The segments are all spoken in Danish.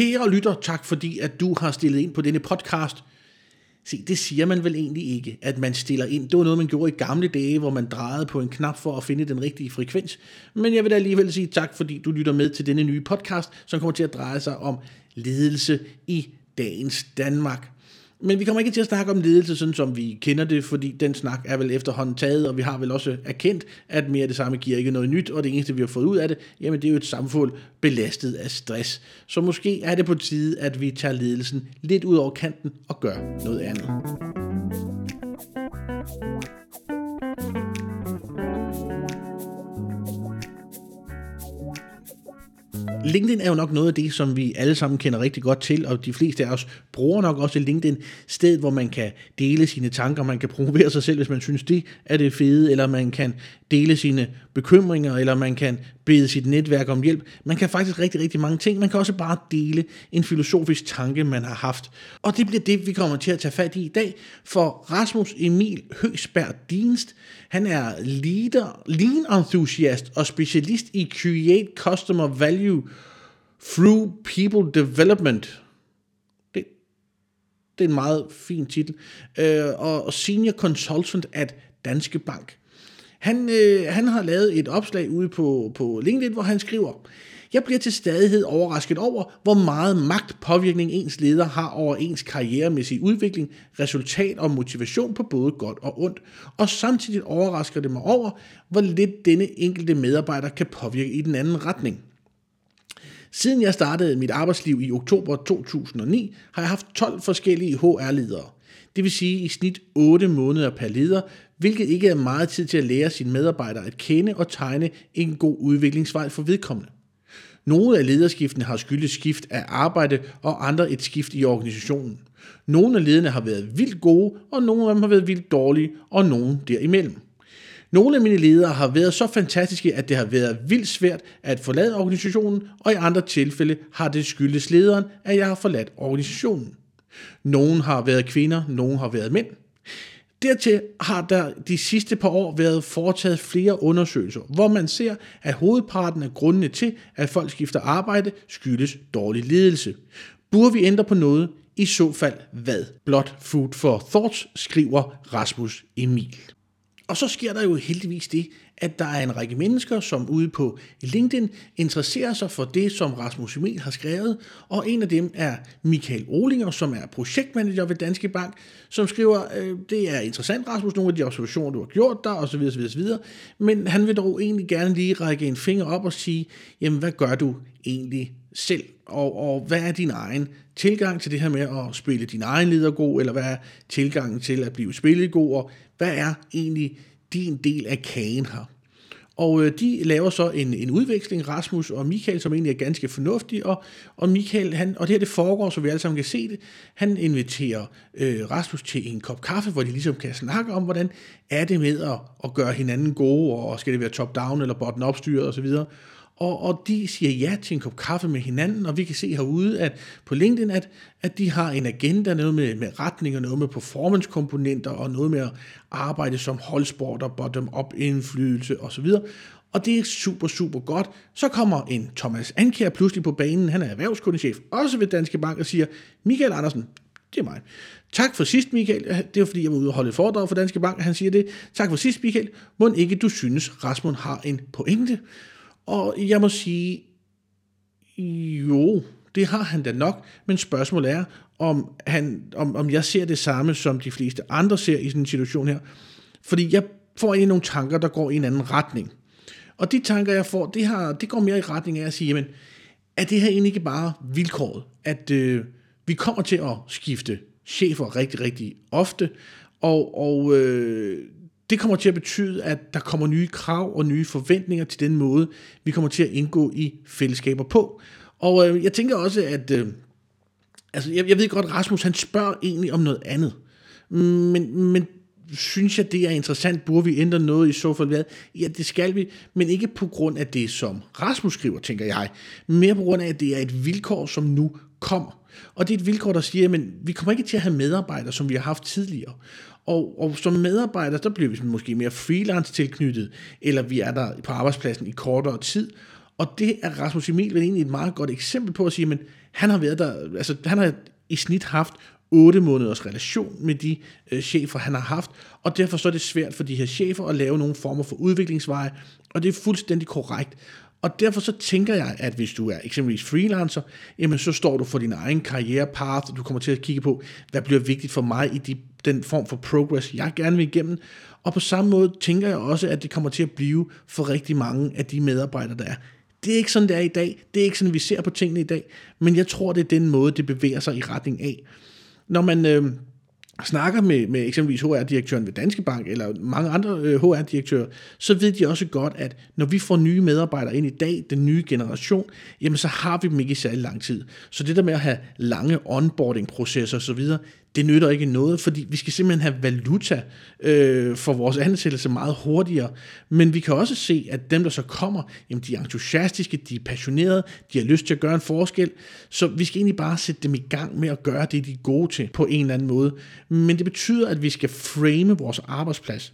Kære lytter, tak fordi at du har stillet ind på denne podcast. Se, det siger man vel egentlig ikke, at man stiller ind. Det var noget, man gjorde i gamle dage, hvor man drejede på en knap for at finde den rigtige frekvens. Men jeg vil da alligevel sige tak, fordi du lytter med til denne nye podcast, som kommer til at dreje sig om ledelse i dagens Danmark. Men vi kommer ikke til at snakke om ledelse, sådan som vi kender det, fordi den snak er vel efterhånden taget, og vi har vel også erkendt, at mere af det samme giver ikke noget nyt, og det eneste, vi har fået ud af det, jamen det er jo et samfund belastet af stress. Så måske er det på tide, at vi tager ledelsen lidt ud over kanten og gør noget andet. LinkedIn er jo nok noget af det, som vi alle sammen kender rigtig godt til, og de fleste af os bruger nok også LinkedIn, sted hvor man kan dele sine tanker, man kan promovere sig selv, hvis man synes det er det fede, eller man kan dele sine bekymringer, eller man kan bede sit netværk om hjælp. Man kan faktisk rigtig, rigtig mange ting. Man kan også bare dele en filosofisk tanke, man har haft. Og det bliver det, vi kommer til at tage fat i i dag, for Rasmus Emil Høgsberg Dienst, han er leader, lean enthusiast og specialist i Create Customer Value Through People Development. Det, det er en meget fin titel. Øh, og Senior Consultant at Danske Bank. Han, øh, han har lavet et opslag ude på, på LinkedIn, hvor han skriver, jeg bliver til stadighed overrasket over, hvor meget magtpåvirkning ens leder har over ens karrieremæssige udvikling, resultat og motivation på både godt og ondt. Og samtidig overrasker det mig over, hvor lidt denne enkelte medarbejder kan påvirke i den anden retning. Siden jeg startede mit arbejdsliv i oktober 2009, har jeg haft 12 forskellige HR-ledere. Det vil sige i snit 8 måneder per leder, hvilket ikke er meget tid til at lære sine medarbejdere at kende og tegne en god udviklingsvej for vedkommende. Nogle af lederskiftene har skyldes skift af arbejde, og andre et skift i organisationen. Nogle af lederne har været vildt gode, og nogle af dem har været vildt dårlige, og nogle derimellem. Nogle af mine ledere har været så fantastiske, at det har været vildt svært at forlade organisationen, og i andre tilfælde har det skyldes lederen, at jeg har forladt organisationen. Nogen har været kvinder, nogen har været mænd. Dertil har der de sidste par år været foretaget flere undersøgelser, hvor man ser, at hovedparten af grundene til, at folk skifter arbejde, skyldes dårlig ledelse. Burde vi ændre på noget? I så fald hvad? Blot food for thoughts, skriver Rasmus Emil. Og så sker der jo heldigvis det, at der er en række mennesker, som ude på LinkedIn interesserer sig for det, som Rasmus Emil har skrevet, og en af dem er Michael Olinger, som er projektmanager ved Danske Bank, som skriver, øh, det er interessant, Rasmus, nogle af de observationer, du har gjort der, osv., osv., osv., men han vil dog egentlig gerne lige række en finger op og sige, jamen, hvad gør du egentlig selv, og, og hvad er din egen tilgang til det her med at spille din egen leder god, eller hvad er tilgangen til at blive spillet god, og hvad er egentlig din del af kagen her? Og øh, de laver så en, en udveksling, Rasmus og Michael, som egentlig er ganske fornuftig, og, og Michael, han, og det her det foregår, så vi alle sammen kan se det, han inviterer øh, Rasmus til en kop kaffe, hvor de ligesom kan snakke om, hvordan er det med at, at gøre hinanden gode, og skal det være top-down eller bottom-up styret osv., og, og og de siger ja til en kop kaffe med hinanden, og vi kan se herude at på LinkedIn, at, at de har en agenda, noget med, med retning, noget med performancekomponenter og noget med at arbejde som holdsport og bottom-up indflydelse osv., og det er super, super godt. Så kommer en Thomas Anker pludselig på banen, han er erhvervskundechef, også ved Danske Bank, og siger, Michael Andersen, det er mig. Tak for sidst, Michael. Det var fordi, jeg var ude og holde et foredrag for Danske Bank, han siger det. Tak for sidst, Michael. Må ikke du synes, Rasmus har en pointe? Og jeg må sige, jo, det har han da nok, men spørgsmålet er, om, han, om, om jeg ser det samme, som de fleste andre ser i sådan en situation her. Fordi jeg får egentlig nogle tanker, der går i en anden retning. Og de tanker, jeg får, det, har, det går mere i retning af at sige, jamen, er det her egentlig ikke bare vilkåret, at øh, vi kommer til at skifte chefer rigtig, rigtig ofte, og, og øh, det kommer til at betyde, at der kommer nye krav og nye forventninger til den måde, vi kommer til at indgå i fællesskaber på. Og øh, jeg tænker også, at øh, altså, jeg, jeg ved godt, Rasmus han spørger egentlig om noget andet. Mm, men, men synes jeg, det er interessant? Burde vi ændre noget i så fald? Ja, det skal vi, men ikke på grund af det, som Rasmus skriver, tænker jeg. Mere på grund af, at det er et vilkår, som nu kommer. Og det er et vilkår, der siger, at vi kommer ikke til at have medarbejdere, som vi har haft tidligere. Og, og som medarbejdere, der bliver vi måske mere freelance tilknyttet, eller vi er der på arbejdspladsen i kortere tid. Og det er Rasmus Emil vel egentlig et meget godt eksempel på at sige, men han har været der, altså han har i snit haft 8 måneders relation med de øh, chefer, han har haft, og derfor så er det svært for de her chefer at lave nogle former for udviklingsveje, og det er fuldstændig korrekt. Og derfor så tænker jeg, at hvis du er eksempelvis freelancer, jamen så står du for din egen karrierepath, og du kommer til at kigge på, hvad bliver vigtigt for mig i de, den form for progress, jeg gerne vil igennem. Og på samme måde tænker jeg også, at det kommer til at blive for rigtig mange af de medarbejdere, der er. Det er ikke sådan, det er i dag. Det er ikke sådan, vi ser på tingene i dag. Men jeg tror, det er den måde, det bevæger sig i retning af. Når man øh, snakker med, med eksempelvis HR-direktøren ved Danske Bank, eller mange andre øh, HR-direktører, så ved de også godt, at når vi får nye medarbejdere ind i dag, den nye generation, jamen så har vi dem ikke i særlig lang tid. Så det der med at have lange onboarding-processer osv., det nytter ikke noget, fordi vi skal simpelthen have valuta øh, for vores ansættelse meget hurtigere. Men vi kan også se, at dem, der så kommer, jamen de er entusiastiske, de er passionerede, de har lyst til at gøre en forskel. Så vi skal egentlig bare sætte dem i gang med at gøre det, de er gode til på en eller anden måde. Men det betyder, at vi skal frame vores arbejdsplads.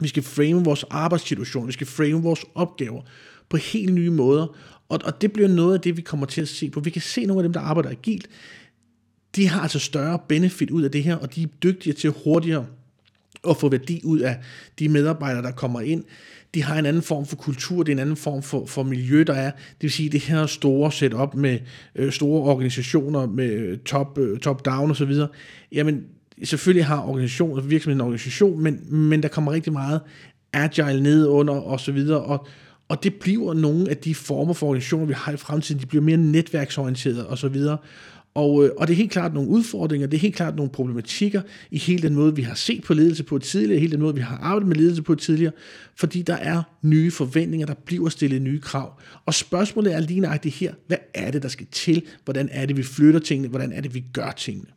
Vi skal frame vores arbejdssituation, vi skal frame vores opgaver på helt nye måder. Og, og det bliver noget af det, vi kommer til at se på. Vi kan se nogle af dem, der arbejder agilt de har altså større benefit ud af det her, og de er dygtigere til hurtigere at få værdi ud af de medarbejdere, der kommer ind. De har en anden form for kultur, det er en anden form for, for miljø, der er. Det vil sige, det her store setup med øh, store organisationer, med øh, top, øh, top-down osv., jamen selvfølgelig har organisationer, altså virksomheden en organisation, men, men der kommer rigtig meget agile ned under og så videre, og, og det bliver nogle af de former for organisationer, vi har i fremtiden, de bliver mere netværksorienterede og så videre. Og, øh, og det er helt klart nogle udfordringer, det er helt klart nogle problematikker i hele den måde, vi har set på ledelse på tidligere, hele den måde, vi har arbejdet med ledelse på tidligere, fordi der er nye forventninger, der bliver stillet nye krav. Og spørgsmålet er lige nøjagtigt her, hvad er det, der skal til? Hvordan er det, vi flytter tingene? Hvordan er det, vi gør tingene?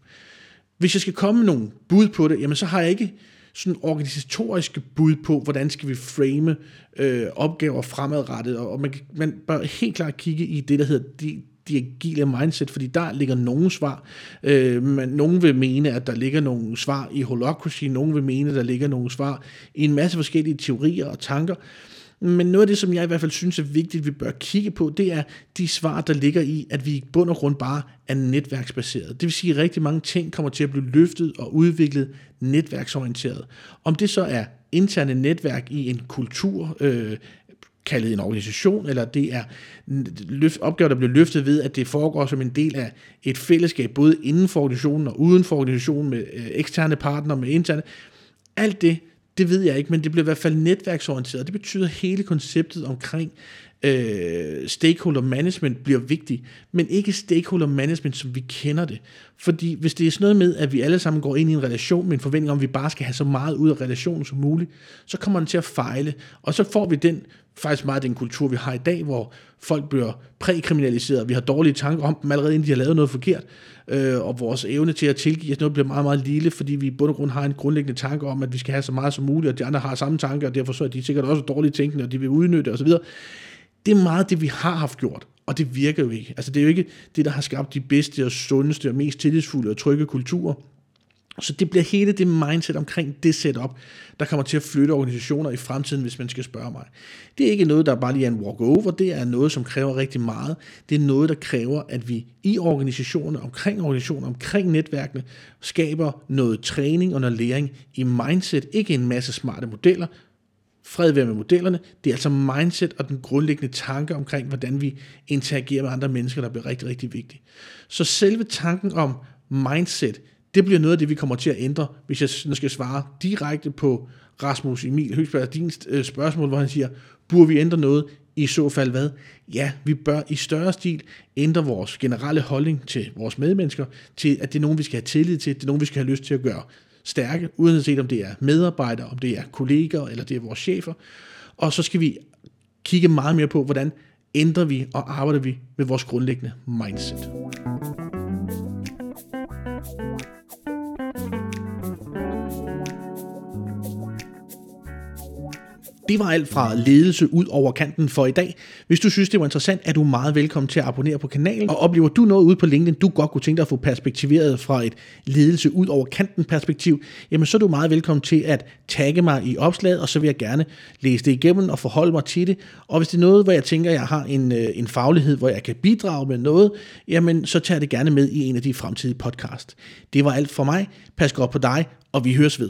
Hvis jeg skal komme med nogle bud på det, jamen så har jeg ikke sådan organisatoriske bud på, hvordan skal vi frame øh, opgaver fremadrettet, og man, man bør helt klart kigge i det, der hedder de, de agile mindset, fordi der ligger nogle svar. Øh, men nogen vil mene, at der ligger nogle svar i holocracy, nogen vil mene, at der ligger nogle svar i en masse forskellige teorier og tanker. Men noget af det, som jeg i hvert fald synes er vigtigt, vi bør kigge på, det er de svar, der ligger i, at vi i bund og grund bare er netværksbaseret. Det vil sige, at rigtig mange ting kommer til at blive løftet og udviklet netværksorienteret. Om det så er interne netværk i en kultur, øh, kaldet en organisation, eller det er løft, opgaver, der bliver løftet ved, at det foregår som en del af et fællesskab, både inden for organisationen og uden for organisationen, med øh, eksterne partnere, med interne. Alt det, det ved jeg ikke, men det bliver i hvert fald netværksorienteret. Det betyder, hele konceptet omkring øh, stakeholder management bliver vigtig, men ikke stakeholder management, som vi kender det. Fordi hvis det er sådan noget med, at vi alle sammen går ind i en relation med en forventning om, at vi bare skal have så meget ud af relationen som muligt, så kommer den til at fejle, og så får vi den faktisk meget den kultur, vi har i dag, hvor folk bliver prækriminaliseret, vi har dårlige tanker om dem allerede, inden de har lavet noget forkert, øh, og vores evne til at tilgive os noget bliver meget, meget lille, fordi vi i bund og grund har en grundlæggende tanke om, at vi skal have så meget som muligt, og de andre har samme tanker, og derfor så er de sikkert også dårlige tænkende, og de vil udnytte osv. Det er meget det, vi har haft gjort, og det virker jo ikke. Altså det er jo ikke det, der har skabt de bedste og sundeste og mest tillidsfulde og trygge kulturer. Så det bliver hele det mindset omkring det setup, der kommer til at flytte organisationer i fremtiden, hvis man skal spørge mig. Det er ikke noget, der bare lige er en walk-over, det er noget, som kræver rigtig meget. Det er noget, der kræver, at vi i organisationerne, omkring organisationer, omkring netværkene, skaber noget træning og noget læring i mindset, ikke en masse smarte modeller, fred være med modellerne, det er altså mindset og den grundlæggende tanke omkring, hvordan vi interagerer med andre mennesker, der bliver rigtig, rigtig vigtigt. Så selve tanken om mindset, det bliver noget af det, vi kommer til at ændre, hvis jeg nu skal svare direkte på Rasmus Emil Høgsberg, din øh, spørgsmål, hvor han siger, burde vi ændre noget? I så fald hvad? Ja, vi bør i større stil ændre vores generelle holdning til vores medmennesker, til at det er nogen, vi skal have tillid til, det er nogen, vi skal have lyst til at gøre stærke, uanset om det er medarbejdere, om det er kolleger, eller det er vores chefer. Og så skal vi kigge meget mere på, hvordan ændrer vi og arbejder vi med vores grundlæggende mindset. Det var alt fra ledelse ud over kanten for i dag. Hvis du synes, det var interessant, er du meget velkommen til at abonnere på kanalen. Og oplever du noget ude på LinkedIn, du godt kunne tænke dig at få perspektiveret fra et ledelse ud over kanten perspektiv, jamen så er du meget velkommen til at tagge mig i opslaget, og så vil jeg gerne læse det igennem og forholde mig til det. Og hvis det er noget, hvor jeg tænker, jeg har en, øh, en faglighed, hvor jeg kan bidrage med noget, jamen så tager jeg det gerne med i en af de fremtidige podcast. Det var alt for mig. Pas godt på dig, og vi høres ved.